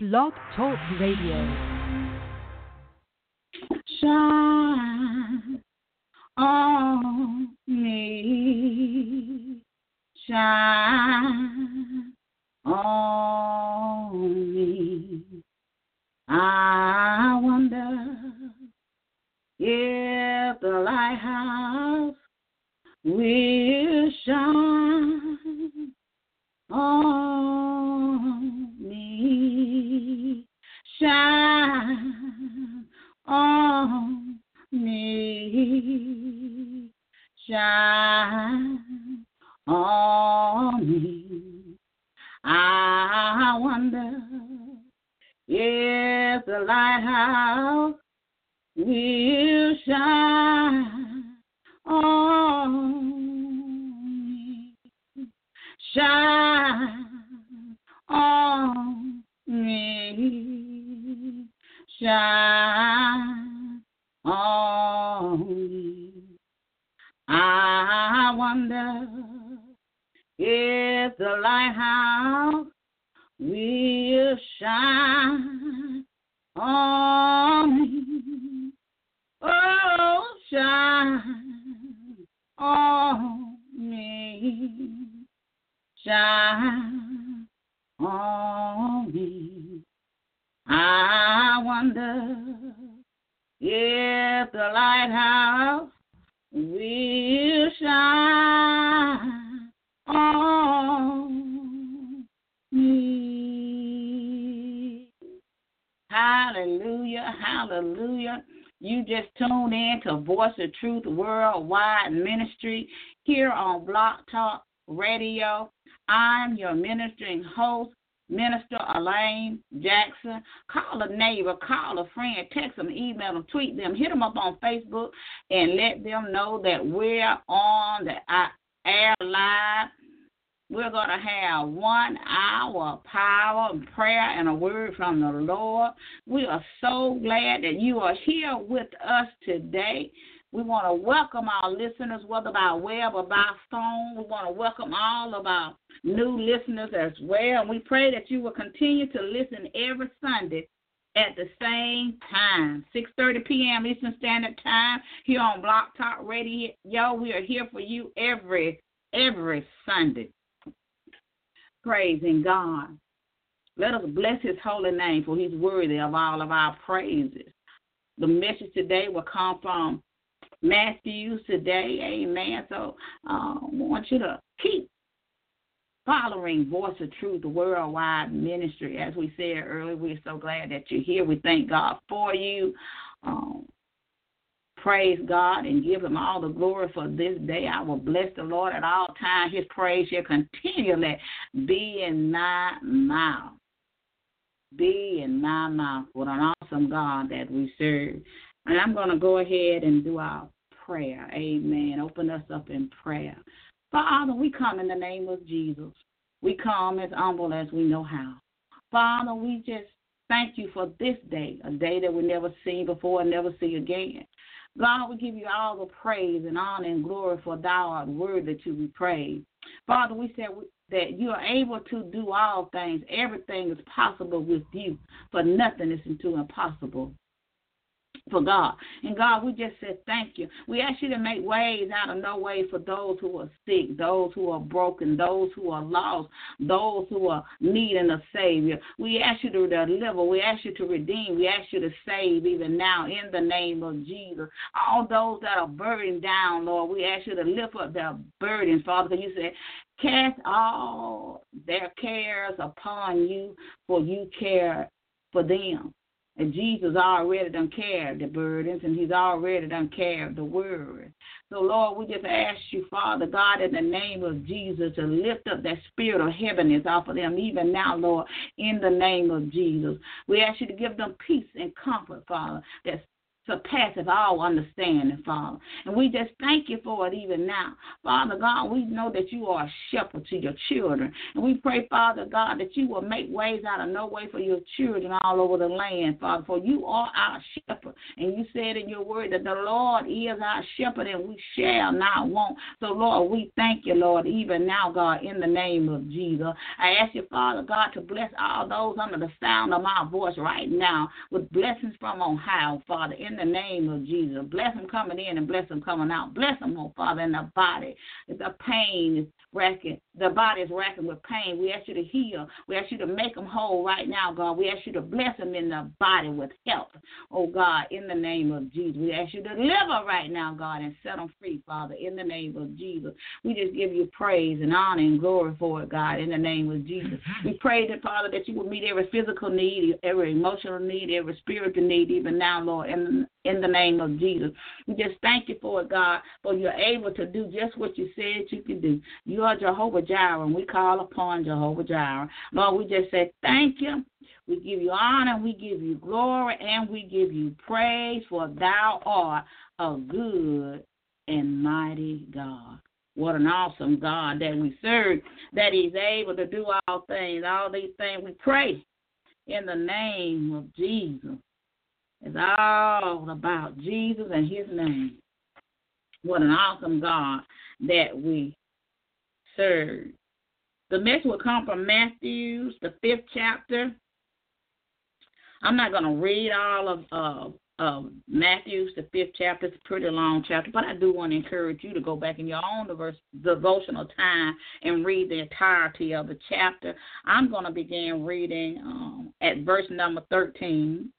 Blog Talk Radio. Shine on me. Shine on me. I wonder if the lighthouse will shine on me. Shine on me. Shine on me. I wonder if the lighthouse will shine on. Shine on me. Shine on me. I wonder if the lighthouse will shine on me. Oh, shine on me. Shine on me. I wonder if the lighthouse will shine on me. Hallelujah, hallelujah. You just tuned in to Voice of Truth Worldwide Ministry here on Blog Talk Radio. I'm your ministering host, Minister Elaine Jackson. Call a neighbor, call a friend, text them, email them, tweet them, hit them up on Facebook, and let them know that we're on the air live. We're going to have one hour of power and prayer and a word from the Lord. We are so glad that you are here with us today. We want to welcome our listeners, whether by web or by phone. We want to welcome all of our new listeners as well. And we pray that you will continue to listen every Sunday at the same time, 6:30 p.m. Eastern Standard Time here on Blog Talk Radio. We are here for you every every Sunday. Praising God. Let us bless His holy name, for He's worthy of all of our praises. The message today will come from Matthew today. Amen. So uh, I want you to keep following Voice of Truth, worldwide ministry. As we said earlier, we're so glad that you're here. We thank God for you. Um, praise God and give Him all the glory for this day. I will bless the Lord at all times. His praise shall continually be in my mouth. Be in my mouth. What an awesome God that we serve. And I'm going to go ahead and do our prayer. Amen. Open us up in prayer. Father, we come in the name of Jesus. We come as humble as we know how. Father, we just thank you for this day, a day that we never seen before and never see again. God, we give you all the praise and honor and glory for thou art worthy to be praised. Father, we said that you are able to do all things. Everything is possible with you, for nothing is too impossible for God. And God, we just said thank you. We ask you to make ways out of no way for those who are sick, those who are broken, those who are lost, those who are needing a Savior. We ask you to deliver. We ask you to redeem. We ask you to save even now in the name of Jesus. All those that are burdened down, Lord, we ask you to lift up their burdens, Father, because you said, Cast all their cares upon you, for you care for them. And Jesus already done carried the burdens and he's already done carried the word. So, Lord, we just ask you, Father God, in the name of Jesus, to lift up that spirit of heaviness off of them, even now, Lord, in the name of Jesus. We ask you to give them peace and comfort, Father, that surpasses all understanding, Father. And we just thank you for it even now. Father God, we know that you are a shepherd to your children. And we pray, Father God, that you will make ways out of no way for your children all over the land, Father. For you are our shepherd. And you said in your word that the Lord is our shepherd and we shall not want. So, Lord, we thank you, Lord, even now, God, in the name of Jesus. I ask you, Father God, to bless all those under the sound of my voice right now with blessings from on high, Father, in the name of Jesus. Bless them coming in and bless them coming out. Bless them, oh Father, in the body. The pain is racking. The body is racking with pain. We ask you to heal. We ask you to make them whole right now, God. We ask you to bless them in the body with health, oh God, in the name of Jesus. We ask you to deliver right now, God, and set them free, Father, in the name of Jesus. We just give you praise and honor and glory for it, God, in the name of Jesus. We pray that, Father, that you will meet every physical need, every emotional need, every spiritual need, even now, Lord, in in the name of Jesus. We just thank you for it, God, for you're able to do just what you said you could do. You are Jehovah Jireh, and we call upon Jehovah Jireh. Lord, we just say thank you. We give you honor, we give you glory, and we give you praise, for thou art a good and mighty God. What an awesome God that we serve, that He's able to do all things. All these things we pray in the name of Jesus. It's all about Jesus and his name. What an awesome God that we serve. The message will come from Matthew, the fifth chapter. I'm not going to read all of uh, Matthew's, the fifth chapter. It's a pretty long chapter, but I do want to encourage you to go back in your own devotional time and read the entirety of the chapter. I'm going to begin reading um, at verse number 13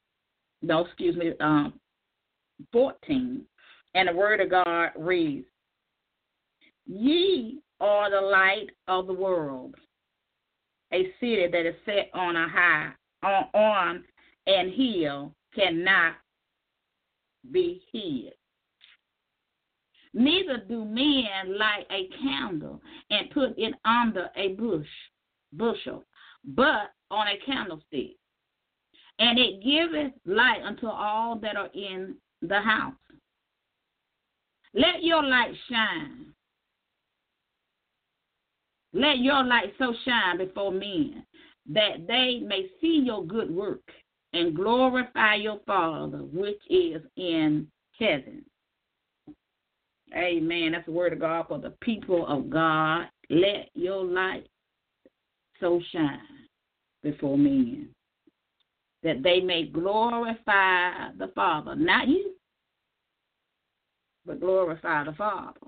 no, excuse me, um, 14. And the word of God reads, Ye are the light of the world, a city that is set on a high, on, on an hill cannot be hid. Neither do men light a candle and put it under a bush, bushel, but on a candlestick, and it giveth light unto all that are in the house. Let your light shine. Let your light so shine before men that they may see your good work and glorify your Father which is in heaven. Amen. That's the word of God for the people of God. Let your light so shine before men that they may glorify the Father, not you, but glorify the Father.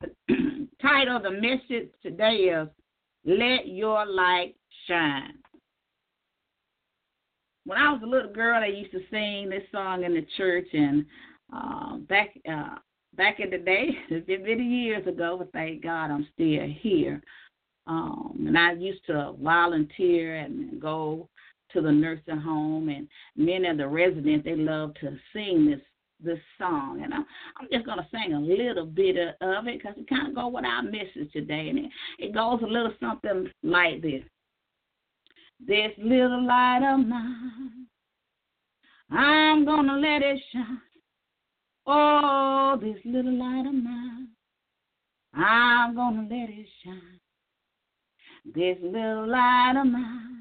The title of the message today is Let Your Light Shine. When I was a little girl, I used to sing this song in the church, and uh, back uh, back in the day, many years ago, but thank God I'm still here. Um, and I used to volunteer and go to the nursing home, and many of the residents they love to sing this this song, and I'm, I'm just gonna sing a little bit of it because it kind of go with our message today, and it, it goes a little something like this: This little light of mine, I'm gonna let it shine. Oh, this little light of mine, I'm gonna let it shine. This little light of mine.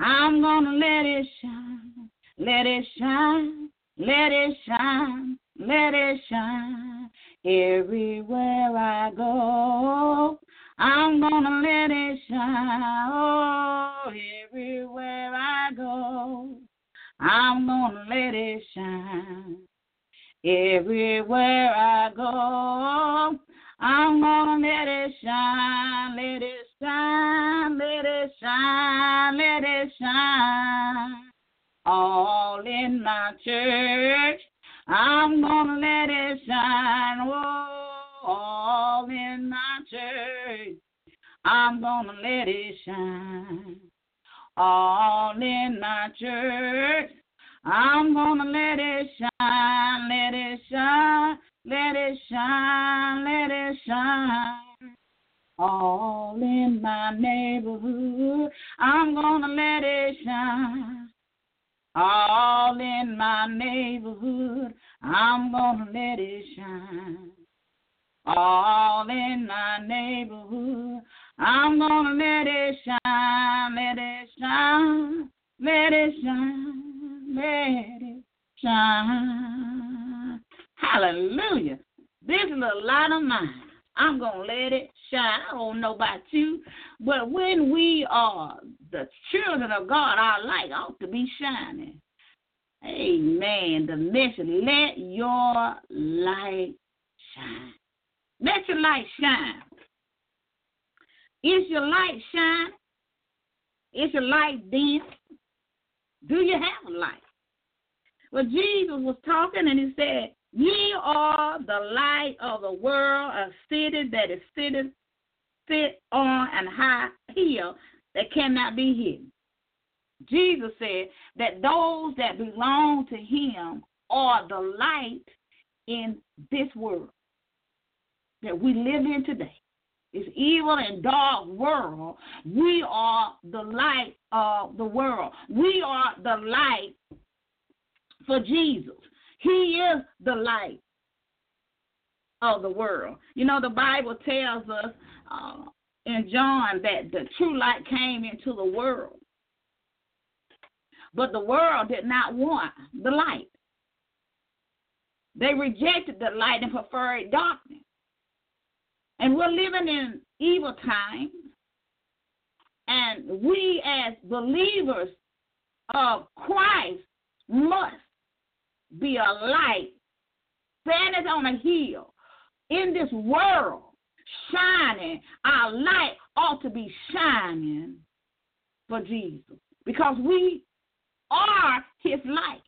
I'm gonna let it shine, let it shine, let it shine, let it shine. Everywhere I go, I'm gonna let it shine. Oh, everywhere I go, I'm gonna let it shine. Everywhere I go, I'm gonna let church, I'm gonna let it shine. All in my church, I'm gonna let it shine. All in my church, I'm gonna let it shine, let it shine, let it shine, let it shine all in my neighborhood. I'm gonna let it shine. All in my neighborhood, I'm gonna let it shine. All in my neighborhood, I'm gonna let it shine, let it shine, let it shine, let it shine. Hallelujah. This little light of mine, I'm going to let it shine. I don't know about you, but when we are the children of God, our light ought to be shining. Amen. The message, let your light shine. Let your light shine. Is your light shine? Is your light dim? Do you have a light? Well, Jesus was talking and he said, Ye are the light of the world, a city that is seated sit on an high hill that cannot be hidden. Jesus said that those that belong to him are the light in this world that we live in today. This evil and dark world, we are the light of the world. We are the light for Jesus. He is the light of the world. You know, the Bible tells us uh, in John that the true light came into the world. But the world did not want the light. They rejected the light and preferred darkness. And we're living in evil times. And we, as believers of Christ, must be a light standing on a hill in this world, shining. Our light ought to be shining for Jesus because we are his light.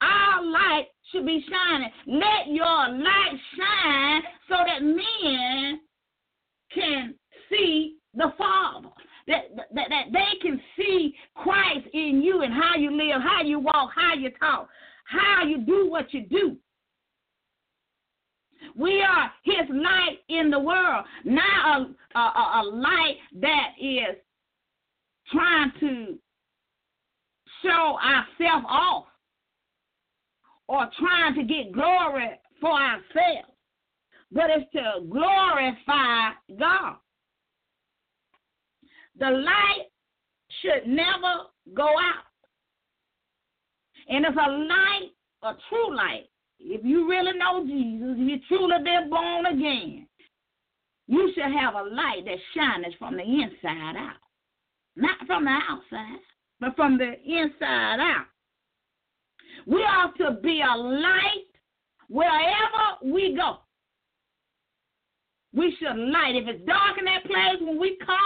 Our light should be shining. Let your light shine so that men can see the Father. That, that, that they can see Christ in you and how you live, how you walk, how you talk, how you do what you do. We are his light in the world, not a, a, a light that is trying to show ourselves off or trying to get glory for ourselves, but it's to glorify God. The light should never go out. And if a light, a true light, if you really know Jesus, you truly been born again, you should have a light that shines from the inside out. Not from the outside, but from the inside out. We are to be a light wherever we go. We should light. If it's dark in that place when we come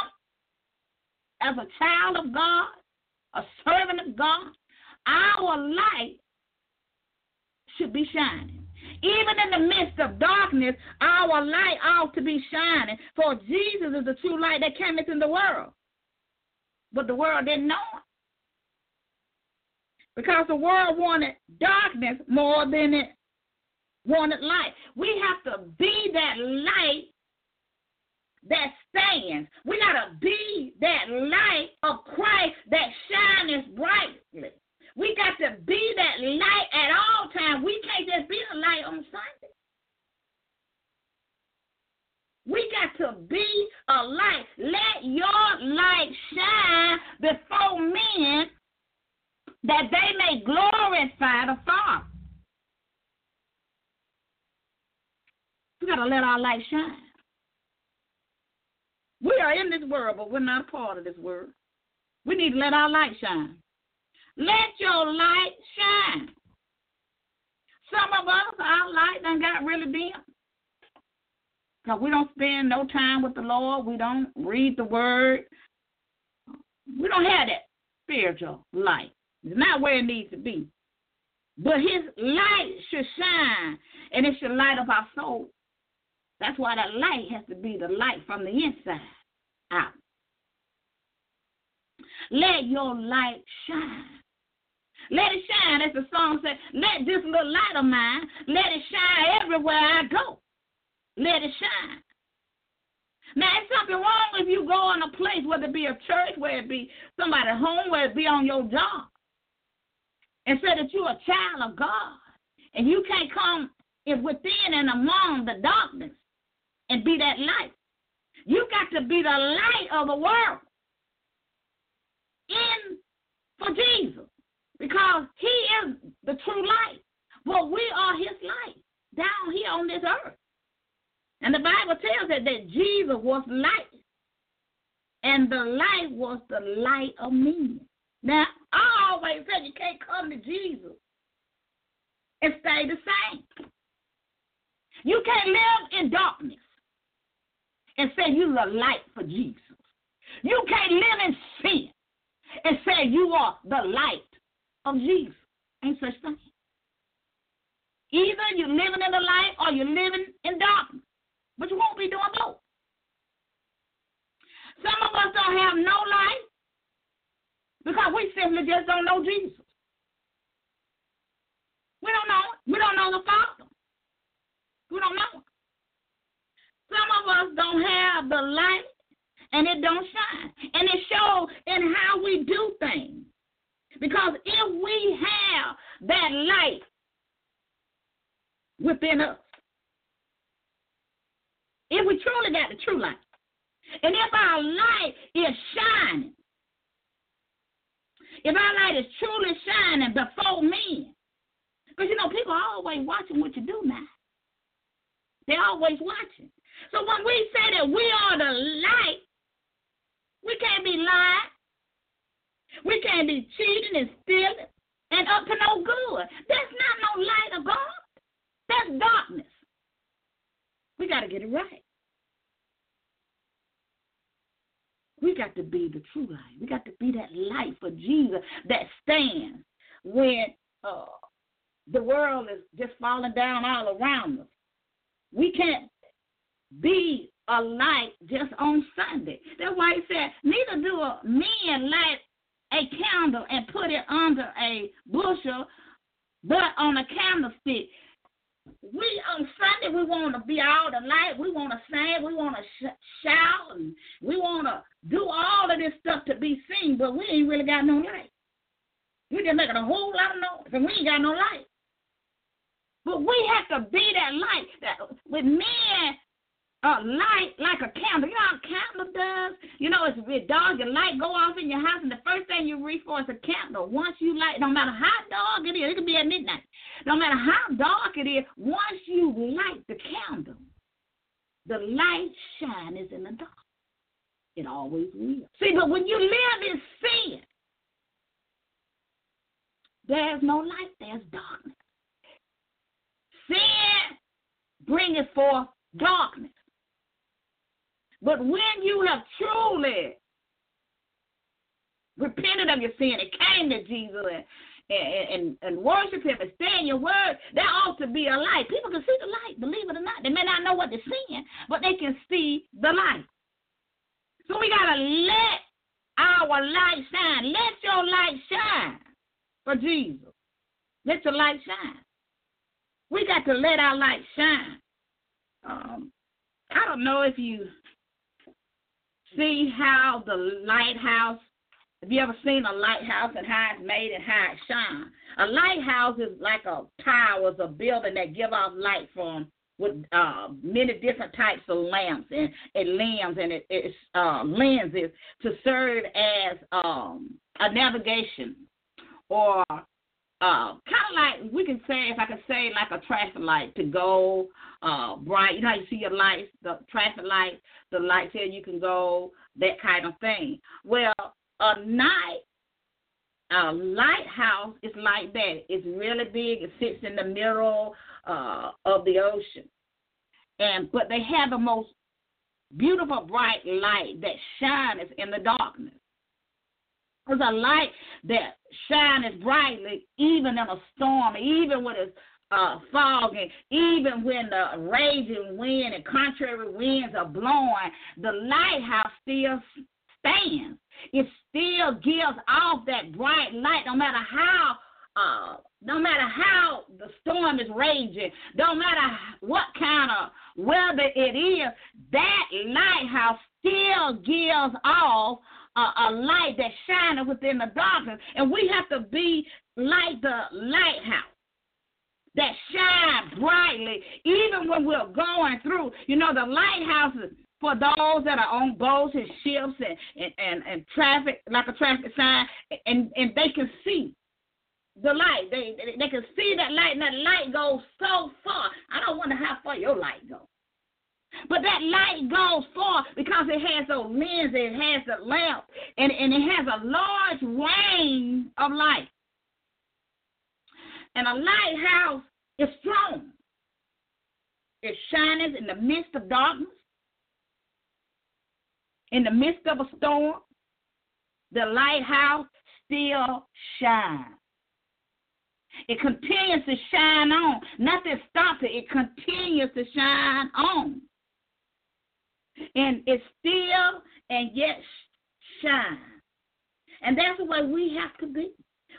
as a child of God, a servant of God, our light should be shining. Even in the midst of darkness, our light ought to be shining. For Jesus is the true light that came into the world. But the world didn't know it. Because the world wanted darkness more than it wanted light. We have to be that light that stands. We got to be that light of Christ that shines brightly. We got to be that light at all times. We can't just be the light on Sunday. We got to be a light. Let your light shine before men that they may glorify the Father. We got to let our light shine. We are in this world, but we're not a part of this world. We need to let our light shine. Let your light shine. Some of us, our light done got really dim. Because we don't spend no time with the Lord. We don't read the word. We don't have that spiritual light. It's not where it needs to be. But his light should shine and it should light up our soul. That's why that light has to be the light from the inside out. Let your light shine. Let it shine, as the song said. Let this little light of mine, let it shine everywhere I go. Let it shine. Now, it's something wrong if you go in a place, whether it be a church, whether it be somebody's home, whether it be on your job. and say that you're a child of God, and you can't come within and among the darkness and be that light. You got to be the light of the world in for Jesus because he is the true light. But we are his light down here on this earth. And the Bible tells us that Jesus was light. And the light was the light of men. Now, I always said you can't come to Jesus and stay the same. You can't live in darkness and say you're the light for Jesus. You can't live in sin and say you are the light of Jesus. Ain't such thing. Either you're living in the light or you're living in darkness. But you won't be doing both. Some of us don't have no light because we simply just don't know Jesus. We don't know We don't know the Father. We don't know Some of us don't have the light and it don't shine. And it shows in how we do things. Because if we have that light within us, if we truly got the true light, and if our light is shining, if our light is truly shining before men, because you know people are always watching what you do now. They're always watching. So when we say that we are the light, we can't be lying. We can't be cheating and stealing and up to no good. That's not no light of God. That's darkness. We got to get it right. We got to be the true light. We got to be that light for Jesus that stands when uh, the world is just falling down all around us. We can't be a light just on Sunday. That's why he said, neither do a men light a candle and put it under a bushel, but on a candlestick. We on Sunday we want to be all the light. We want to sing. We want to sh- shout, and we want to do all of this stuff to be seen. But we ain't really got no light. We just making a whole lot of noise, and we ain't got no light. But we have to be that light. That with men a light like a candle. You know how a candle does? You know, it's a dark, your light go off in your house, and the first thing you reach for is a candle. Once you light, no matter how dark it is, it could be at midnight. No matter how dark it is, once you light the candle, the light shine is in the dark. It always will. See, but when you live in sin, there's no light, there's darkness. Sin bringeth forth darkness. But when you have truly repented of your sin and came to Jesus and, and, and, and worship Him and stay in your word, there ought to be a light. People can see the light, believe it or not. They may not know what they're seeing, but they can see the light. So we got to let our light shine. Let your light shine for Jesus. Let your light shine. We got to let our light shine. Um, I don't know if you see how the lighthouse have you ever seen a lighthouse and how it's made and how it shines? A lighthouse is like a towers, a building that give off light from with uh, many different types of lamps and, it limbs and it, it's uh, lenses to serve as um, a navigation or uh, kind of like we can say, if I could say, like a traffic light to go uh, bright. You know how you see your lights, the traffic lights, the lights here you can go, that kind of thing. Well, a night, a lighthouse is like that. It's really big. It sits in the middle uh, of the ocean, and but they have the most beautiful bright light that shines in the darkness. It's a light that shines brightly even in a storm, even when it's uh, fog, and even when the raging wind and contrary winds are blowing, the lighthouse still stands. It still gives off that bright light, no matter how. Uh, no matter how the storm is raging, no matter what kind of weather it is, that lighthouse still gives off a, a light that shines within the darkness. And we have to be like the lighthouse that shine brightly even when we're going through. You know, the lighthouses for those that are on boats and ships and, and, and, and traffic, like a traffic sign, and, and they can see the light. They, they they can see that light, and that light goes so far. I don't wonder how far your light goes. But that light goes far because it has those lenses, it has the lamp, and, and it has a large range of light. And a lighthouse is strong. It shines in the midst of darkness, in the midst of a storm. The lighthouse still shines. It continues to shine on. Nothing stops it. It continues to shine on. And it's still and yet shine. And that's the way we have to be.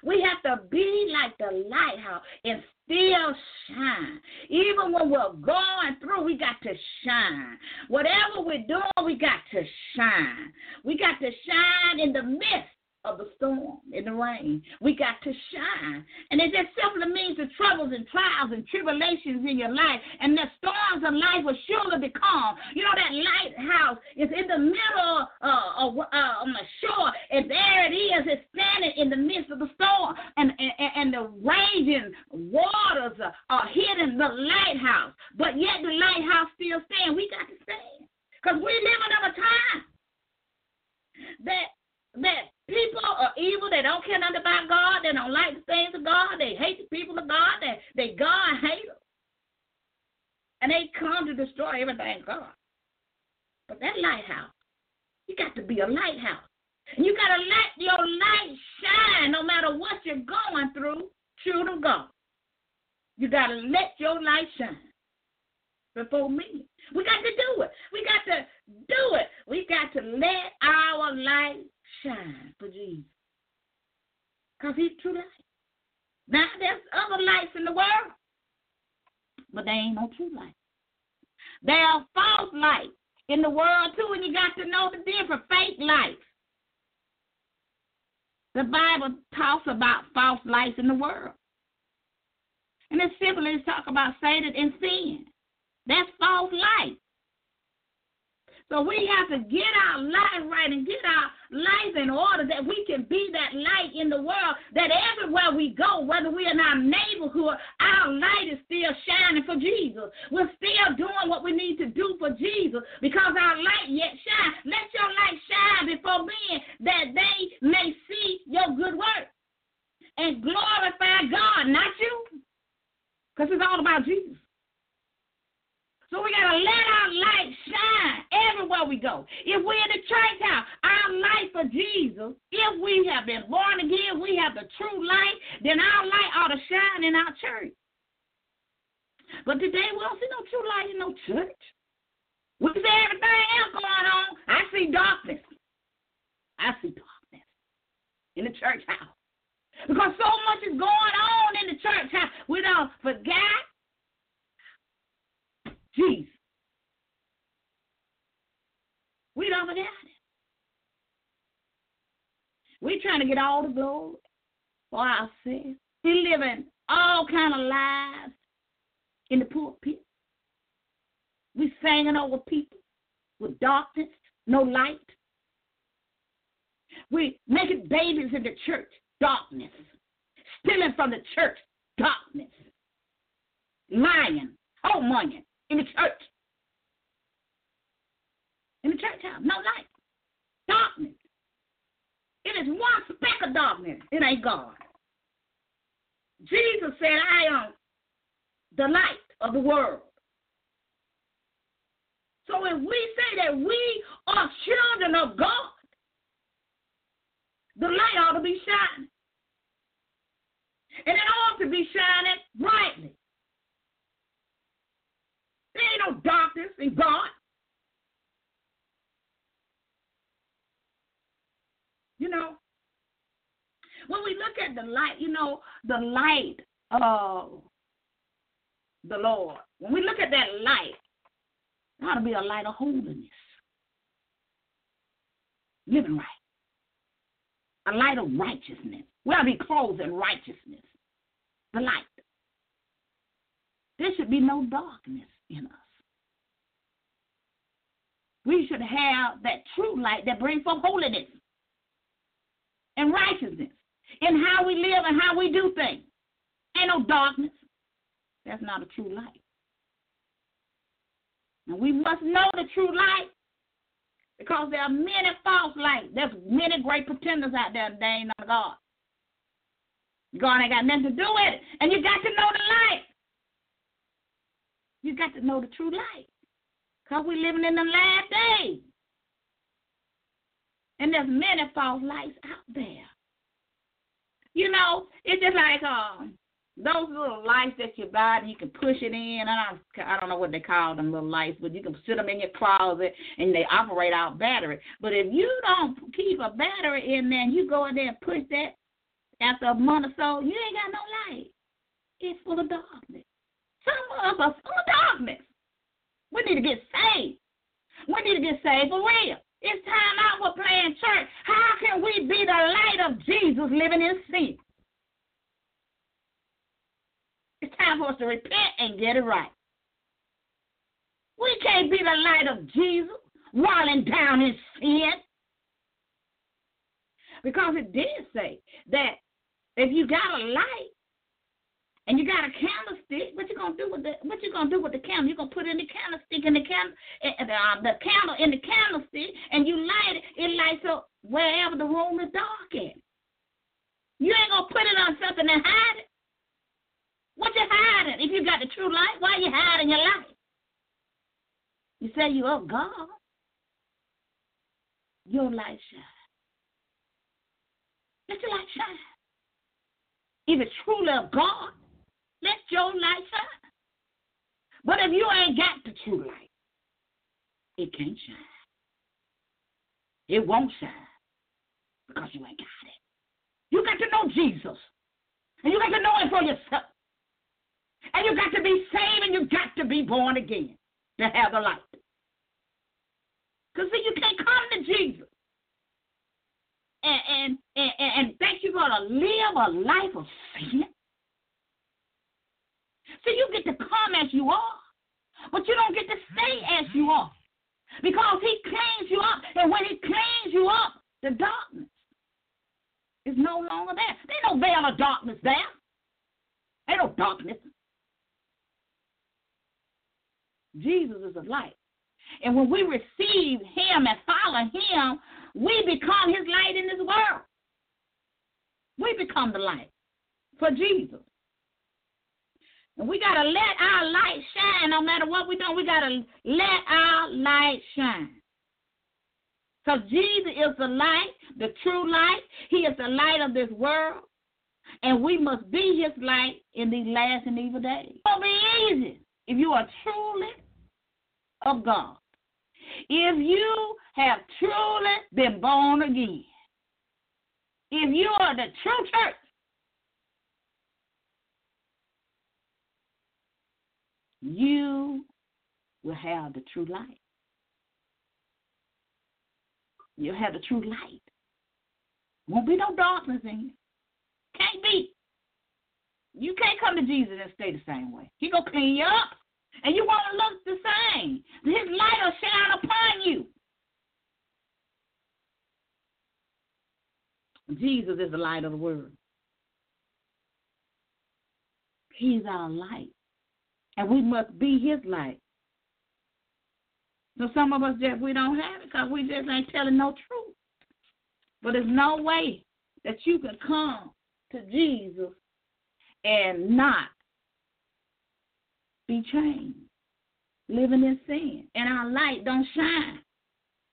We have to be like the lighthouse and still shine. Even when we're going through, we got to shine. Whatever we're doing, we got to shine. We got to shine in the midst of the storm, in the rain. We got to shine. And it just simply means the troubles and trials and tribulations in your life and the storms of life will surely be calm. You know, that lighthouse is in the middle of, uh, on the shore, and there it is. It's standing in the midst of the storm, and, and, and the raging waters are, are hitting the lighthouse. But yet the lighthouse still stands. We got to stand because we're living in a time that that people are evil. They don't care nothing about God. They don't like the things of God. They hate the people of God. They they God them, And they come to destroy everything God. But that lighthouse, you got to be a lighthouse. And you got to let your light shine no matter what you're going through, true to God. You got to let your light shine before me. We got to do it. We got to do it. We got to let our light shine for Jesus. Because he's true light. Now, there's other lights in the world, but they ain't no true light. There are false lights in the world, too, and you got to know the difference. Fake lights. The Bible talks about false lights in the world. And it simply talk about Satan and sin. That's false light. So we have to get our life right and get our life in order that we can be that light in the world, that everywhere we go, whether we're in our neighborhood, our light is still shining for Jesus. We're still doing what we need to do for Jesus because our light yet shine. Let your light shine before men that they may see your good work and glorify God, not you. Because it's all about Jesus. So we got to let our light shine everywhere we go. If we're in the church house, our light for Jesus, if we have been born again, we have the true light, then our light ought to shine in our church. But today we don't see no true light in no church. We see everything else going on. I see darkness. I see darkness in the church house. Because so much is going on in the church house. We don't forget Jesus. We don't forget it. We're trying to get all the glory for ourselves. We're living all kind of lives in the pulpit. We're singing over people with darkness, no light. We making babies in the church, darkness. Stealing from the church, darkness. Lying, oh money, in the church. In the church house, no light. Darkness. It is one speck of darkness. It ain't God. Jesus said, I am the light of the world. So if we say that we are children of God, the light ought to be shining. And it ought to be shining brightly. There ain't no darkness in God. You know, when we look at the light, you know, the light of the Lord, when we look at that light, it ought to be a light of holiness. Living right. a light of righteousness. We ought to be clothed in righteousness, the light. There should be no darkness in us. We should have that true light that brings forth holiness and righteousness in how we live and how we do things. Ain't no darkness. That's not a true light. And we must know the true light because there are many false lights. There's many great pretenders out there, they ain't not God. God ain't got nothing to do with it. And you got to know the light. You got to know the true light. Because we're living in the last days. And there's many false lights out there. You know, it's just like um, those little lights that you buy and you can push it in. I don't, I don't know what they call them little lights, but you can sit them in your closet and they operate out battery. But if you don't keep a battery in there and you go in there and push that after a month or so, you ain't got no light. It's full of darkness. Some of us of darkness. We need to get saved. We need to get saved for real. It's time out for playing church. How can we be the light of Jesus living in sin? It's time for us to repent and get it right. We can't be the light of Jesus walling down in sin. Because it did say that if you got a light and you got a candlestick, what you gonna do with the what you gonna do with the candle? You're gonna put in the candlestick in the candle uh, the candle in the candlestick and you light it, it lights up wherever the room is dark. You ain't gonna put it on something and hide it. What you hiding? If you got the true light, why you hiding your light? You say you of God. Your light shine. Let your light shine. If it's truly of God, let your light shine. But if you ain't got the true light, it can't shine. It won't shine because you ain't got it. You got to know Jesus. And you got to know him for yourself. And you got to be saved and you got to be born again to have the light. Because see, you can't come to Jesus and, and, and, and think you're going to live a life of sin. See, you get to come as you are, but you don't get to stay as you are. Because he cleans you up. And when he cleans you up, the darkness is no longer there. There's no veil of darkness there. Ain't no darkness. Jesus is the light. And when we receive him and follow him, we become his light in this world. We become the light for Jesus. And we got to let our light shine no matter what we do. We got to let our light shine. Because Jesus is the light, the true light. He is the light of this world. And we must be his light in these last and evil days. It won't be easy if you are truly of God. If you have truly been born again, if you are the true church, you will have the true light. You'll have the true light. Won't be no darkness in you. Can't be. You can't come to Jesus and stay the same way. He gonna clean you up. And you want to look the same. His light will shine upon you. Jesus is the light of the world. He's our light. And we must be his light. So some of us just we don't have it because we just ain't telling no truth. But there's no way that you can come to Jesus and not be changed, living in sin, and our light don't shine.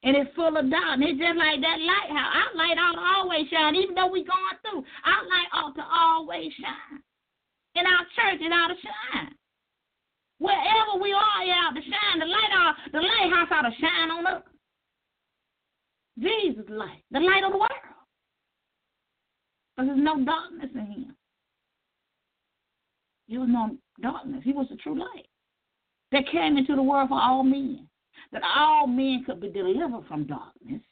And it's full of darkness. It's just like that light. lighthouse. Our light ought to always shine, even though we're going through. Our light ought to always shine. In our church, it ought to shine. Wherever we are, ought to shine. The light ought, the lighthouse ought to shine on us. Jesus' light, the light of the world. Because there's no darkness in him. There was no darkness. He was the true light that came into the world for all men, that all men could be delivered from darkness,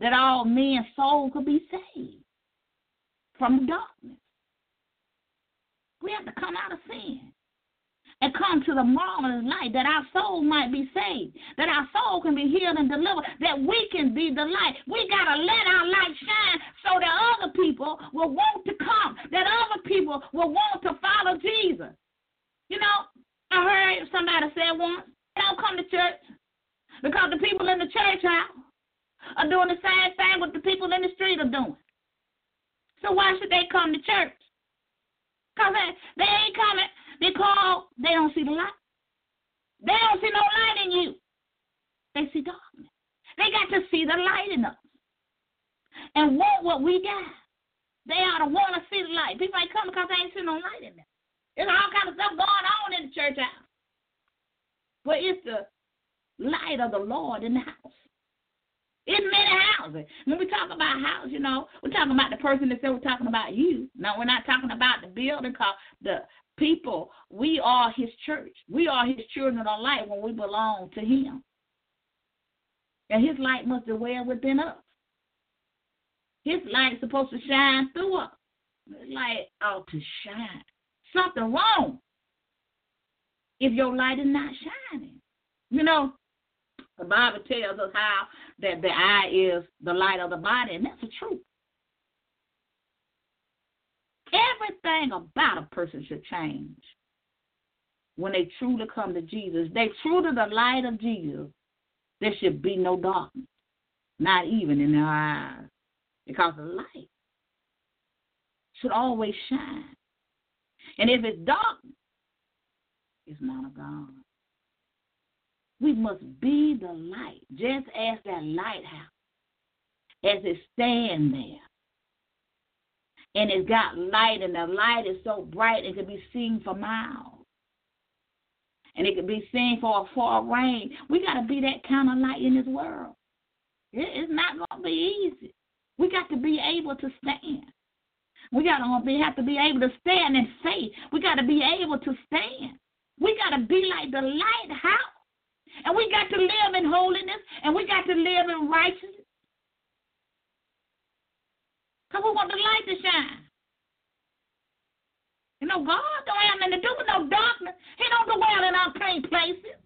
that all men's souls could be saved from the darkness. We have to come out of sin and come to the marvelous light that our soul might be saved, that our soul can be healed and delivered, that we can be the light. We got to let our light shine so that other people will want to come, that other people will want to follow Jesus. You know, I heard somebody say once, don't come to church because the people in the church house are doing the same thing what the people in the street are doing. So why should they come to church? Because they, they ain't coming because they don't see the light. They don't see no light in you. They see darkness. They got to see the light in us and want what we got. They ought to want to see the light. People ain't coming because they ain't see no light in them. There's all kind of stuff going on in the church house. But it's the light of the Lord in the house. In many houses. When we talk about house, you know, we're talking about the person that said we're talking about you. No, we're not talking about the building because the people, we are his church. We are his children of light when we belong to him. And his light must dwell within us. His light is supposed to shine through us. His light ought to shine. Something wrong if your light is not shining. You know, the Bible tells us how that the eye is the light of the body, and that's the truth. Everything about a person should change when they truly come to Jesus. They truly the light of Jesus. There should be no darkness, not even in their eyes, because the light should always shine. And if it's darkness, it's not of God. We must be the light, just as that lighthouse, as it stands there and it's got light, and the light is so bright it can be seen for miles. And it can be seen for a far range. We got to be that kind of light in this world. It's not going to be easy. We got to be able to stand. We got to uh, be, have to be able to stand in faith. We got to be able to stand. We got to be like the lighthouse. And we got to live in holiness and we got to live in righteousness. Because we want the light to shine. You know, God don't have nothing to do with no darkness. He don't dwell in unclean places.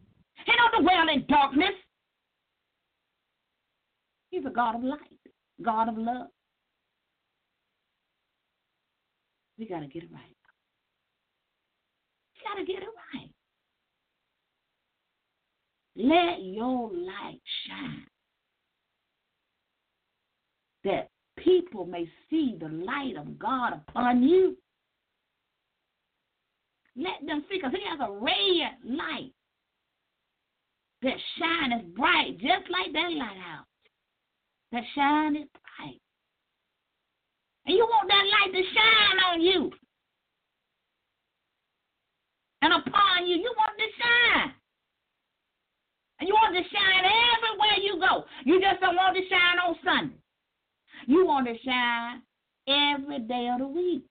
He don't dwell in darkness. He's a God of light, God of love. We got to get it right. We got to get it right. Let your light shine. That people may see the light of God upon you. Let them see, because He has a radiant light that shines bright, just like that lighthouse that shines bright. And you want that light to shine on you and upon you. You want to shine. And you want to shine everywhere you go. You just don't want to shine on Sunday. You want to shine every day of the week.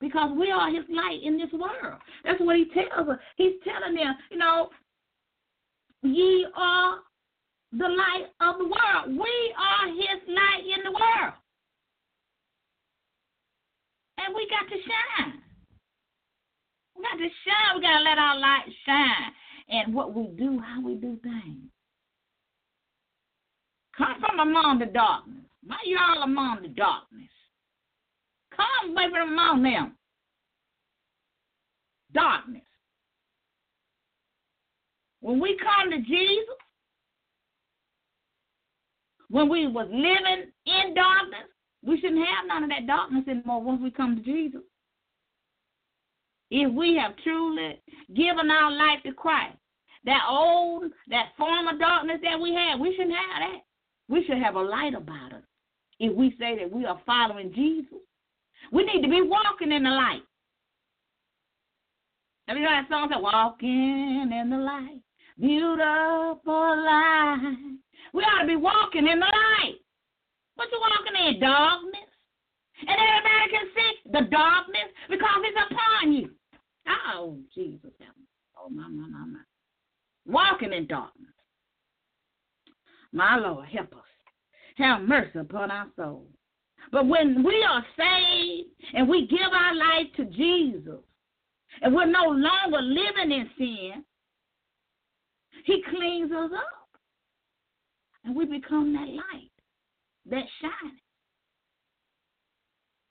Because we are his light in this world. That's what he tells us. He's telling them, you know, ye are the light of the world. We are his light in the world. And we got to shine. We got to shine. We got to let our light shine. And what we do, how we do things. Come from among the darkness. Why you all among the darkness? Come away from among them. Darkness. When we come to Jesus, when we was living in darkness, we shouldn't have none of that darkness anymore once we come to Jesus. If we have truly given our life to Christ, that old, that form of darkness that we had, we shouldn't have that. We should have a light about us if we say that we are following Jesus. We need to be walking in the light. Have you heard that song that walking in the light? Beautiful light. We ought to be walking in the light. But you walking in? Darkness. And everybody can see the darkness because it's upon you. Oh, Jesus. Oh, my, my, my, my. Walking in darkness. My Lord, help us. Have mercy upon our souls. But when we are saved and we give our life to Jesus, and we're no longer living in sin, He cleans us up. And we become that light, that shining.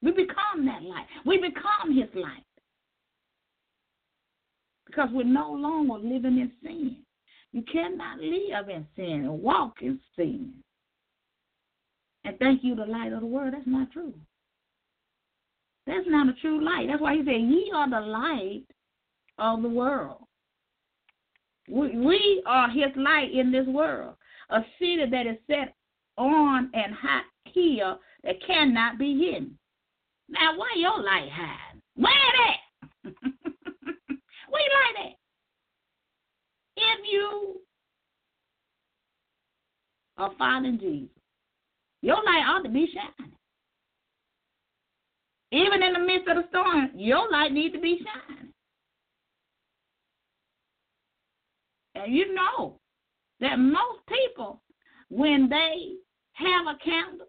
We become that light. We become His light. Because we're no longer living in sin. You cannot live in sin and walk in sin. And thank you the light of the world. That's not true. That's not a true light. That's why he said, Ye are the light of the world. We, are his light in this world. A city that is set on and high hill that cannot be hidden. Now, why your light hide? Where that? where you light at? If you are following Jesus, your light ought to be shining. Even in the midst of the storm, your light needs to be shining. And you know that most people, when they have a candle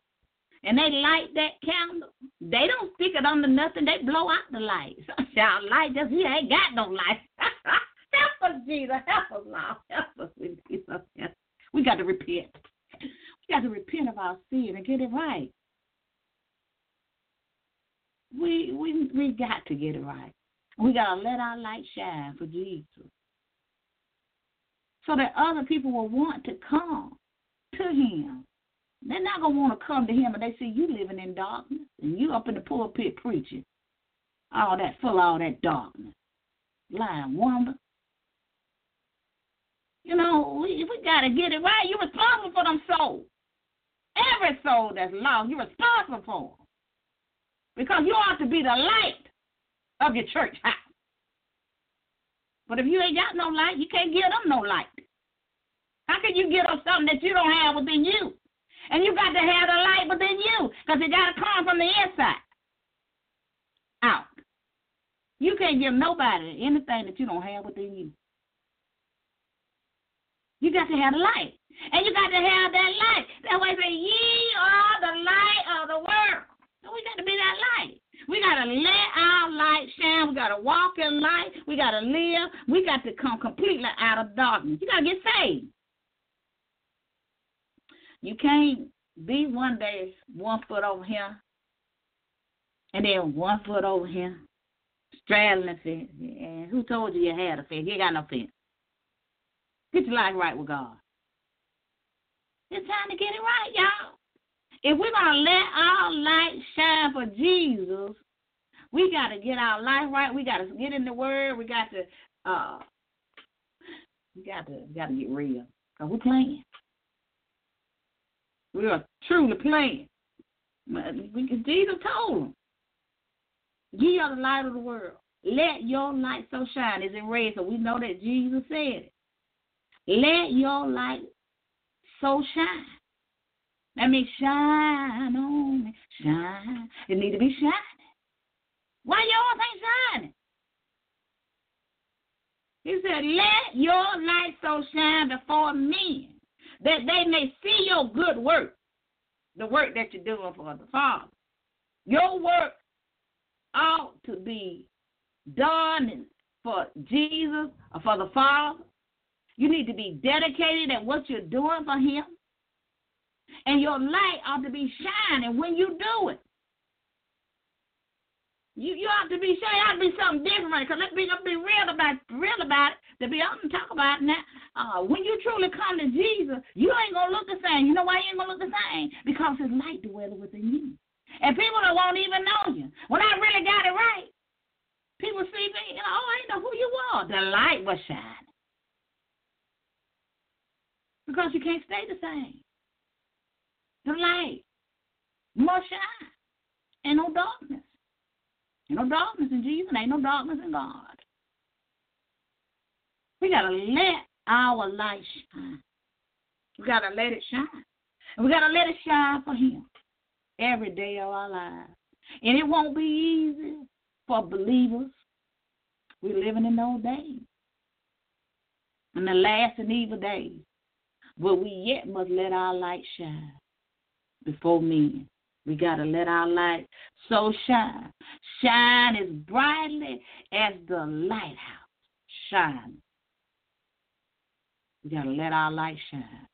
and they light that candle, they don't stick it under nothing. They blow out the light. So shout light just he ain't got no light. Help us, Jesus. Help us, Lord. Help us Jesus. We got to repent. We got to repent of our sin and get it right. We we we got to get it right. We gotta let our light shine for Jesus. So that other people will want to come to him. They're not gonna want to come to him and they see you living in darkness and you up in the pulpit preaching. All that full of all that darkness. Lying wonder. You know, we we gotta get it right. You're responsible for them souls. Every soul that's lost, you're responsible for them. Because you ought to be the light of your church house. But if you ain't got no light, you can't give them no light. How can you give them something that you don't have within you? And you got to have the light within you because it got to come from the inside out. You can't give nobody anything that you don't have within you. You got to have the light. And you got to have that light. That way say, ye are the light of the world. So we got to be that light. We got to let our light shine. We got to walk in light. We got to live. We got to come completely out of darkness. You got to get saved. You can't be one day one foot over here and then one foot over here, straddling the fence. And who told you you had a fence? You ain't got no fence. Get your life right with God. It's time to get it right, y'all if we're going to let our light shine for Jesus, we got to get our life right. We got to get in the Word. We got to, uh, we got to, we got to get real. Cause we're playing. We are truly playing. Jesus told them, "Ye are the light of the world. Let your light so shine." Is in red, so we know that Jesus said it. Let your light so shine let me shine on me, shine. It need to be shining. Why yours ain't shining? He said, Let your light so shine before men that they may see your good work, the work that you're doing for the Father. Your work ought to be done for Jesus or for the Father. You need to be dedicated at what you're doing for Him. And your light ought to be shining when you do it. You you ought to be shining. Ought to be something different. Because let's be, let's be real about real about it. To be honest and talk about it now. Uh, when you truly come to Jesus, you ain't gonna look the same. You know why you ain't gonna look the same? Because His light dwells within you, and people that won't even know you. When I really got it right, people see me. You know, oh, I know who you are. The light was shining because you can't stay the same the light must shine. Ain't no darkness. Ain't no darkness in Jesus. Ain't no darkness in God. We gotta let our light shine. We gotta let it shine. And we gotta let it shine for Him every day of our lives. And it won't be easy for believers. We're living in those days. In the last and evil days. But we yet must let our light shine before men. We got to let our light so shine. Shine as brightly as the lighthouse shine. We got to let our light shine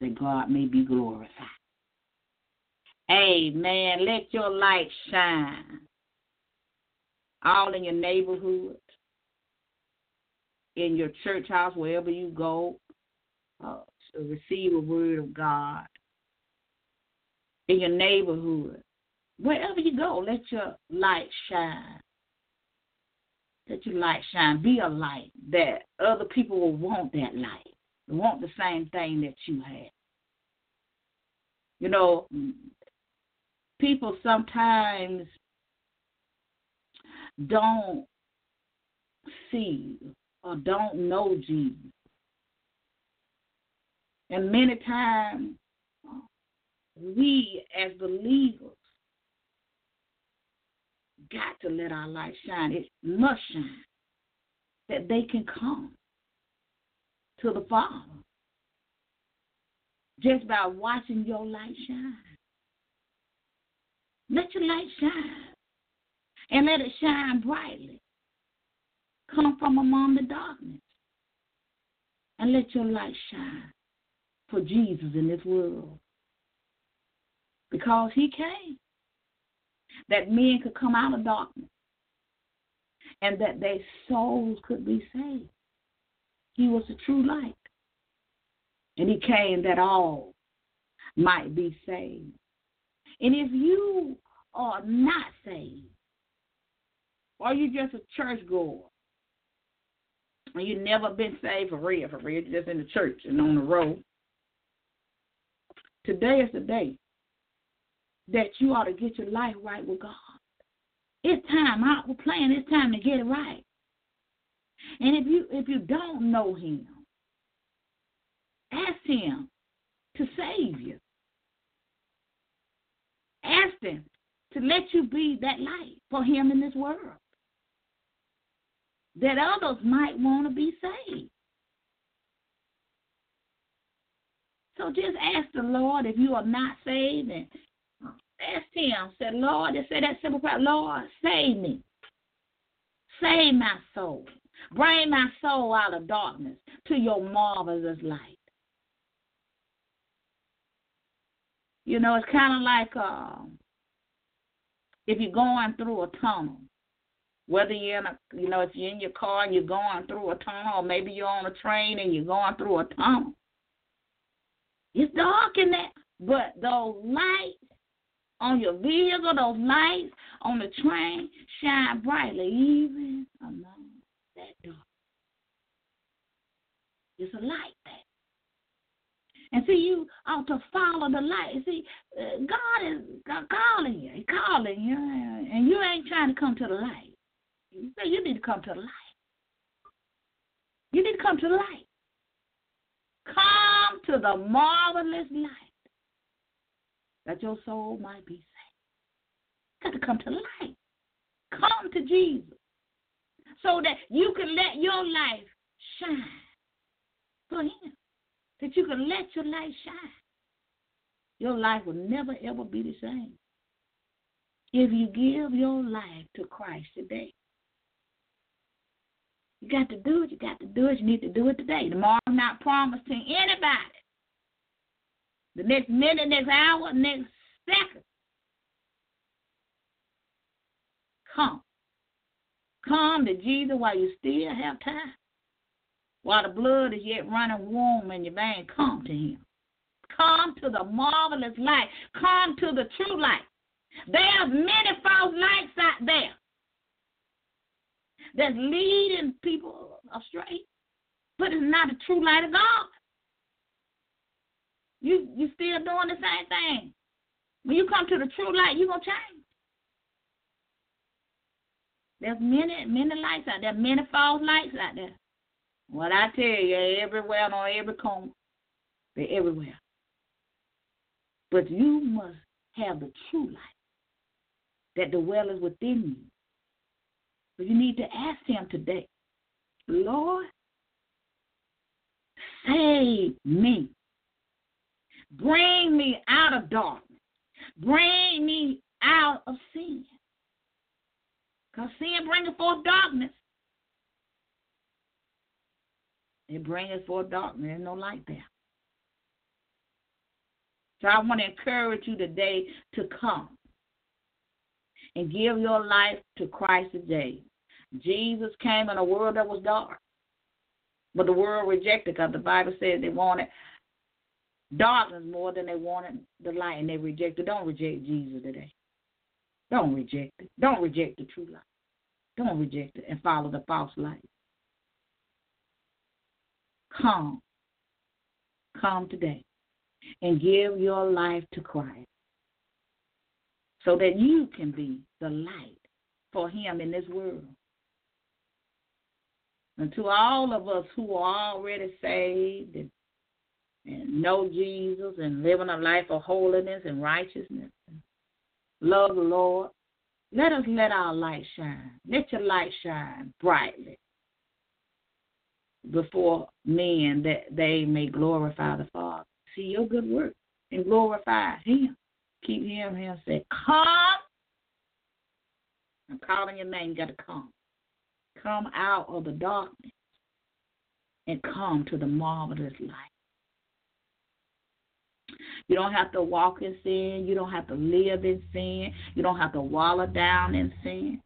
that God may be glorified. Amen. Let your light shine all in your neighborhood, in your church house, wherever you go, uh, receive a word of God, in your neighborhood, wherever you go, let your light shine. Let your light shine. Be a light that other people will want that light, want the same thing that you have. You know, people sometimes don't see or don't know Jesus. And many times, we as believers got to let our light shine. It must shine that they can come to the Father just by watching your light shine. Let your light shine and let it shine brightly. Come from among the darkness and let your light shine for Jesus in this world. Because he came that men could come out of darkness and that their souls could be saved. He was the true light. And he came that all might be saved. And if you are not saved, or you just a church goer, and you never been saved for real, for real, just in the church and on the road, today is the day that you ought to get your life right with God. It's time. We're playing. It's time to get it right. And if you if you don't know Him, ask Him to save you. Ask Him to let you be that light for Him in this world that others might want to be saved. So just ask the Lord if you are not saved and ask him. Say, Lord, just say that simple prayer, Lord, save me. Save my soul. Bring my soul out of darkness to your marvelous light. You know, it's kind of like uh, if you're going through a tunnel whether you're in a, you know, if you're in your car and you're going through a tunnel, or maybe you're on a train and you're going through a tunnel. It's dark in there, but those lights on your vehicle, those lights on the train shine brightly, even among that dark. It's a light there. And see, you ought to follow the light. See, uh, God is calling you. He's calling you, and you ain't trying to come to the light. You say you need to come to the light. You need to come to the light. Come to the marvelous light that your soul might be saved. You got to come to light. Come to Jesus so that you can let your life shine for Him. That you can let your light shine. Your life will never ever be the same. If you give your life to Christ today, you got to do it. You got to do it. You need to do it today. Tomorrow not promised to anybody. The next minute, next hour, next second. Come. Come to Jesus while you still have time. While the blood is yet running warm in your veins, come to him. Come to the marvelous light. Come to the true light. There are many false lights out there that's leading people astray. But it's not the true light of God. You you still doing the same thing. When you come to the true light, you're gonna change. There's many, many lights out there, many false lights out there. What I tell you, everywhere on every corner. They're everywhere. But you must have the true light that dwells within you. You need to ask him today, Lord, Save me. Bring me out of darkness. Bring me out of sin. Because sin bringeth forth darkness. It bringeth forth darkness. There's no light there. So I want to encourage you today to come and give your life to Christ today. Jesus came in a world that was dark, but the world rejected because the Bible says they wanted darkness more than they wanted the light, and they rejected. Don't reject Jesus today. Don't reject it. Don't reject the true light. Don't reject it and follow the false light. Come. Come today and give your life to Christ so that you can be the light for Him in this world. And to all of us who are already saved and, and know Jesus and living a life of holiness and righteousness, and love the Lord, let us let our light shine. Let your light shine brightly before men that they may glorify the Father. See your good work and glorify Him. Keep hearing Him say, Come. I'm calling your name. You got to come. Come out of the darkness and come to the marvelous light. You don't have to walk in sin. You don't have to live in sin. You don't have to wallow down in sin.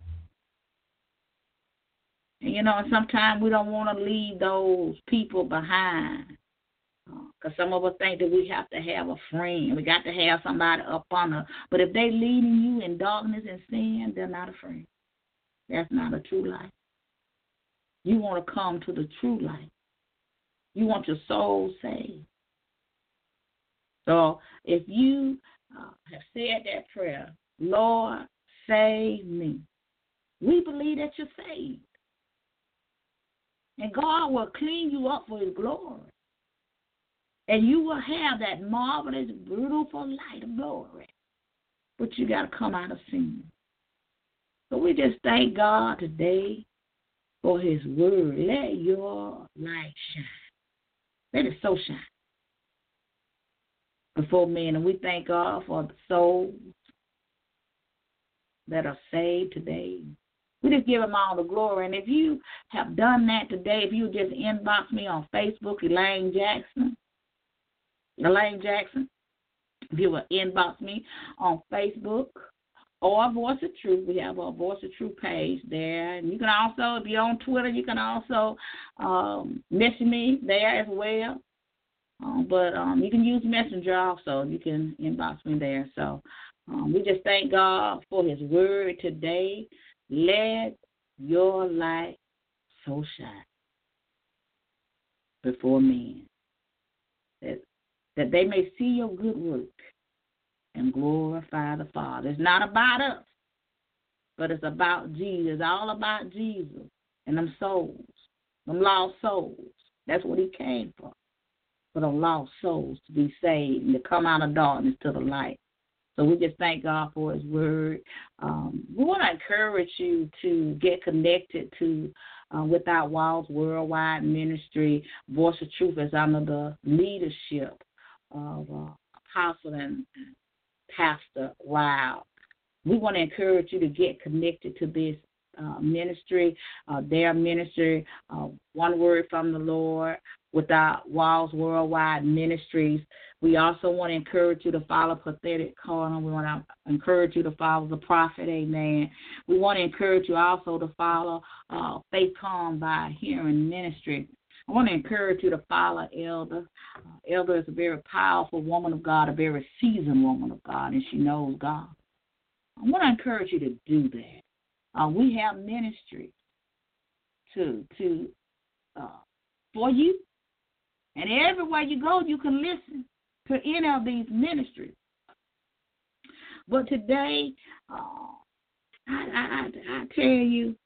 And you know, sometimes we don't want to leave those people behind. Because uh, some of us think that we have to have a friend. We got to have somebody up on us. But if they're leading you in darkness and sin, they're not a friend. That's not a true life. You want to come to the true light. You want your soul saved. So if you uh, have said that prayer, Lord, save me, we believe that you're saved. And God will clean you up for his glory. And you will have that marvelous, beautiful light of glory. But you got to come out of sin. So we just thank God today for his word. Let your light shine. Let it so shine before men. And we thank God for the souls that are saved today. We just give him all the glory. And if you have done that today, if you just inbox me on Facebook, Elaine Jackson, Elaine Jackson, if you will inbox me on Facebook or Voice of Truth, we have a Voice of Truth page there. And you can also, if you're on Twitter, you can also um, message me there as well. Um, but um, you can use Messenger also. You can inbox me there. So um, we just thank God for His word today. Let your light so shine before men that, that they may see your good work and glorify the Father. It's not about us, but it's about Jesus. It's all about Jesus and them souls, them lost souls. That's what He came for for the lost souls to be saved and to come out of darkness to the light. So we just thank God for His word. Um, we want to encourage you to get connected to uh, Without Walls Worldwide Ministry. Voice of Truth is under the leadership of uh, Apostle and Pastor Wow. We want to encourage you to get connected to this uh, ministry, uh, their ministry, uh, one word from the Lord, Without Walls Worldwide Ministries. We also want to encourage you to follow Prophetic Corner. We want to encourage you to follow the Prophet. Amen. We want to encourage you also to follow uh, Faith Come by Hearing Ministry. I want to encourage you to follow Elder. Uh, Elder is a very powerful woman of God, a very seasoned woman of God, and she knows God. I want to encourage you to do that. Uh, we have ministry to to uh, for you and everywhere you go, you can listen to any of these ministries. But today, uh, I, I, I, I tell you,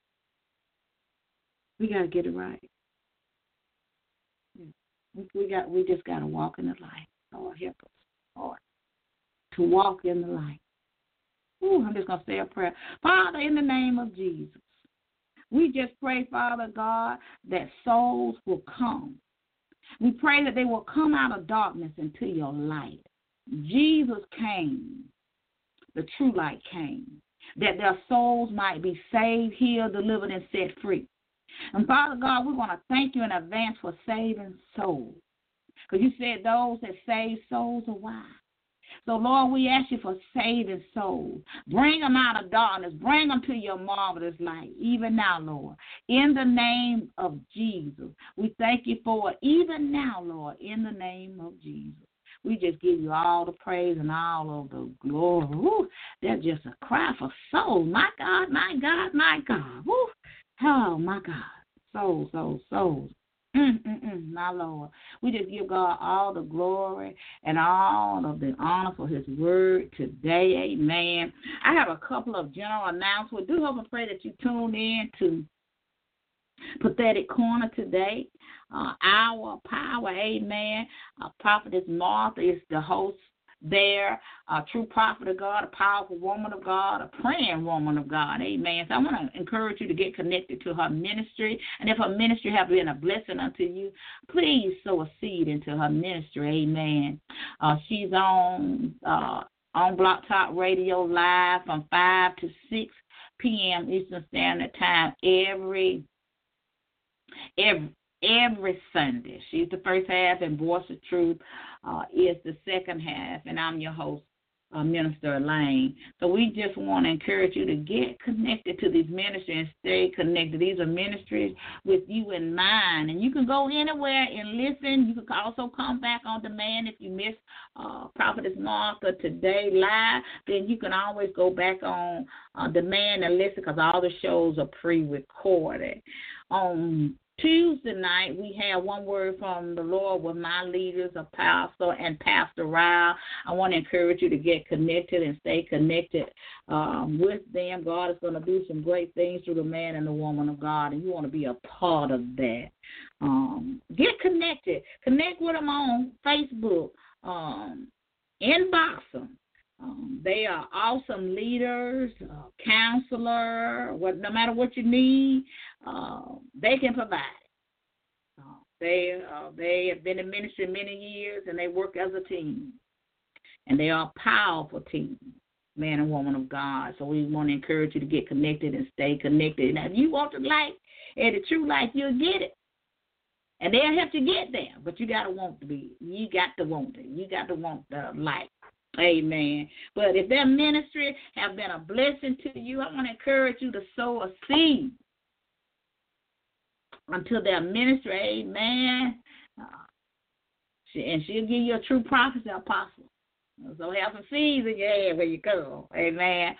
we got to get it right. We got, we just got to walk in the light. Lord, help us, Lord, to walk in the light. Ooh, I'm just gonna say a prayer, Father, in the name of Jesus. We just pray, Father God, that souls will come We pray that they will come out of darkness into your light. Jesus came, the true light came, that their souls might be saved, healed, delivered, and set free. And Father God, we want to thank you in advance for saving souls. Because you said those that save souls are wise. So, Lord, we ask you for saving souls. Bring them out of darkness. Bring them to your marvelous light, even now, Lord. In the name of Jesus, we thank you for it, even now, Lord, in the name of Jesus. We just give you all the praise and all of the glory. Woo, that's just a cry for souls. My God, my God, my God. Woo. Oh, my God. Souls, souls, souls. Mm-mm-mm, my Lord. We just give God all the glory and all of the honor for his word today. Amen. I have a couple of general announcements. Do hope and pray that you tune in to Prophetic Corner today. Uh, our power, amen. Uh, Prophetess Martha is the host there, a true prophet of God, a powerful woman of God, a praying woman of God. Amen. So I want to encourage you to get connected to her ministry. And if her ministry have been a blessing unto you, please sow a seed into her ministry. Amen. Uh, she's on uh, on Blog Talk Radio live from 5 to 6 p.m. Eastern Standard Time every every every Sunday. She's the first half, and Voice of Truth uh, is the second half, and I'm your host, uh, Minister Elaine. So we just want to encourage you to get connected to these ministries and stay connected. These are ministries with you in mind, and you can go anywhere and listen. You can also come back on demand if you miss uh, Prophetess Martha today live. Then you can always go back on uh, demand and listen because all the shows are pre-recorded. On Tuesday night, we had one word from the Lord with my leaders, Apostle and Pastor Ryle. I want to encourage you to get connected and stay connected um, with them. God is going to do some great things through the man and the woman of God, and you want to be a part of that. Um, get connected. Connect with them on Facebook. Um, inbox them. Um, they are awesome leaders, uh, counselor. What no matter what you need, uh, they can provide. Uh, they uh, they have been in ministry many years, and they work as a team, and they are a powerful team, man and woman of God. So we want to encourage you to get connected and stay connected. Now, if you want the light and the true light, you'll get it. And they'll help you get there, but you gotta want to be. You got to want it. You got to want the light. Amen. But if their ministry have been a blessing to you, I want to encourage you to sow a seed until their ministry. Amen. Uh, and she'll give you a true prophecy apostle. So have some seeds in your head where you go. Amen.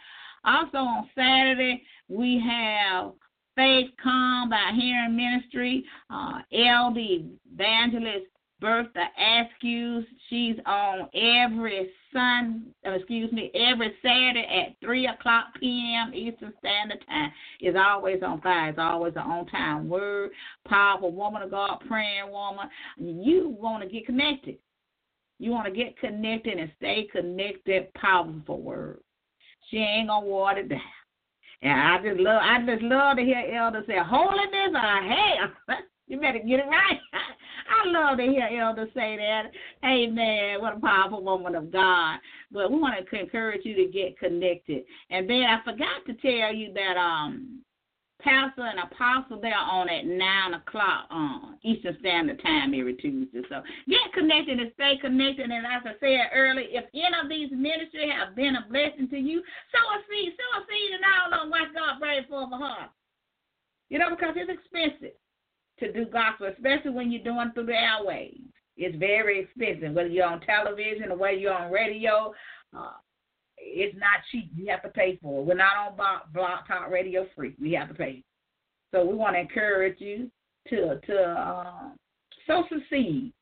Also on Saturday, we have Faith Come by Hearing Ministry. Uh, LD Evangelist Bertha Askew. She's on every Sun, uh, excuse me, every Saturday at three o'clock p.m. Eastern Standard Time. Is always on fire. It's always an on-time word. Powerful woman of God, praying woman. You want to get connected. You want to get connected and stay connected. Powerful word. She ain't gonna water down. And I just love, I just love to hear elders say, "Holiness or hell." You better get it right. I love to hear elders say that. Amen. What a powerful woman of God. But we want to encourage you to get connected. And then I forgot to tell you that um pastor and apostle they're on at nine o'clock on Eastern Standard Time every Tuesday. So get connected and stay connected. And as I said earlier, if any of these ministries have been a blessing to you, sow a seed, sow a seed, and I don't know what God prayed for for her. You know, because it's expensive to do gospel, especially when you're doing through the airways. It's very expensive, whether you're on television or whether you're on radio. Uh, it's not cheap. You have to pay for it. We're not on Blog Talk Radio free. We have to pay. So we want to encourage you to to uh, sow some seeds.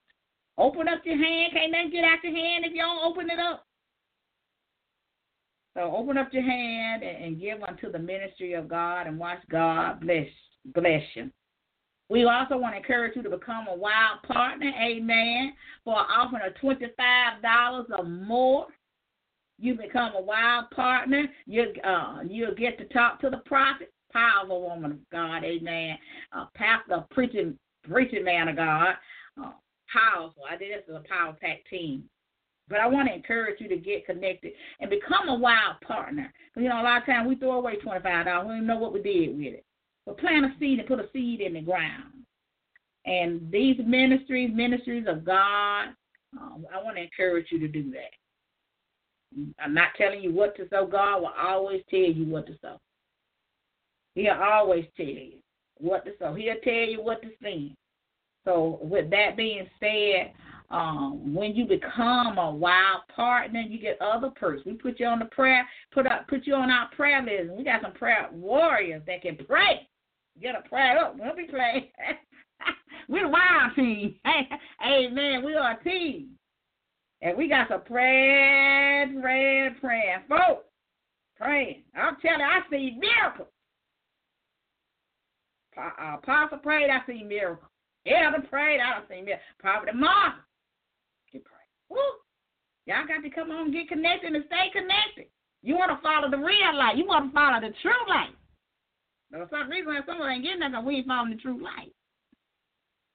Open up your hand. Can't nothing get out your hand if you don't open it up. So open up your hand and, and give unto the ministry of God and watch God bless bless you. We also want to encourage you to become a wild partner, amen, for offering of $25 or more. You become a wild partner. You, uh, you'll get to talk to the prophet, powerful woman of God, amen, uh, pastor, preaching, preaching man of God. Uh, powerful. I think this is a power pack team. But I want to encourage you to get connected and become a wild partner. You know, a lot of times we throw away twenty five dollars. We don't know what we did with it. But plant a seed and put a seed in the ground. And these ministries, ministries of God, um, I want to encourage you to do that. I'm not telling you what to sow. God will always tell you what to sow. He'll always tell you what to sow. He'll tell you what to send. So, with that being said, um, when you become a wild partner, you get other persons. We put you on the prayer, put up, put you on our prayer list. We got some prayer warriors that can pray. Get a prayer up. We'll be playing. We're the wild team. Hey, amen. We are a team. And we got some praying, praying, praying. Folks, praying. I'm telling you, I see miracles. Uh, Apostle prayed, I see miracles. Elder prayed, I don't see miracles. Prophet Martha, she prayed. Woo! Y'all got to come on get connected and stay connected. You want to follow the real light. You want to follow the true light. But for some reason, someone ain't getting nothing, we ain't following the true light.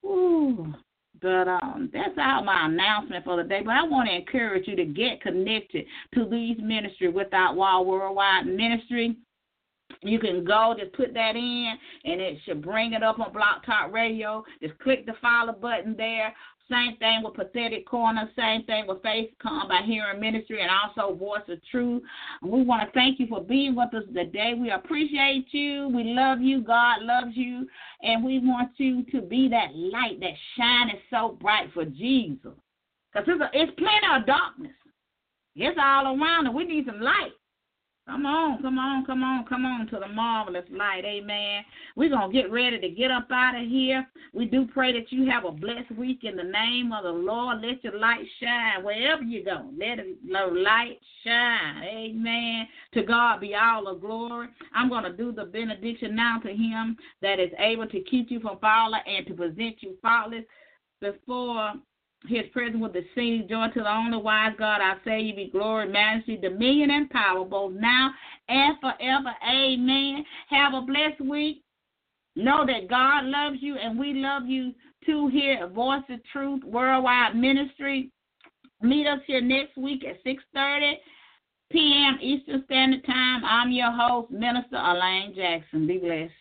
Ooh. But um, that's all my announcement for the day. But I want to encourage you to get connected to these ministry without wall worldwide ministry. You can go, just put that in, and it should bring it up on Blog Talk Radio. Just click the follow button there. Same thing with Prophetic Corner. Same thing with Faith Come by Hearing Ministry and also Voice of Truth. We want to thank you for being with us today. We appreciate you. We love you. God loves you. And we want you to be that light that shines so bright for Jesus. Because it's, it's plenty of darkness. It's all around, and we need some light. Come on, come on, come on, come on to the marvelous light. Amen. We're going to get ready to get up out of here. We do pray that you have a blessed week in the name of the Lord. Let your light shine wherever you go. Let the light shine. Amen. To God be all the glory. I'm going to do the benediction now to him that is able to keep you from falling and to present you faultless before his presence with the singing joy to the only wise God, I say you be glory, majesty, dominion, and power, both now and forever. Amen. Have a blessed week. Know that God loves you and we love you too here at Voice of Truth Worldwide Ministry. Meet us here next week at 6.30 p.m. Eastern Standard Time. I'm your host, Minister Elaine Jackson. Be blessed.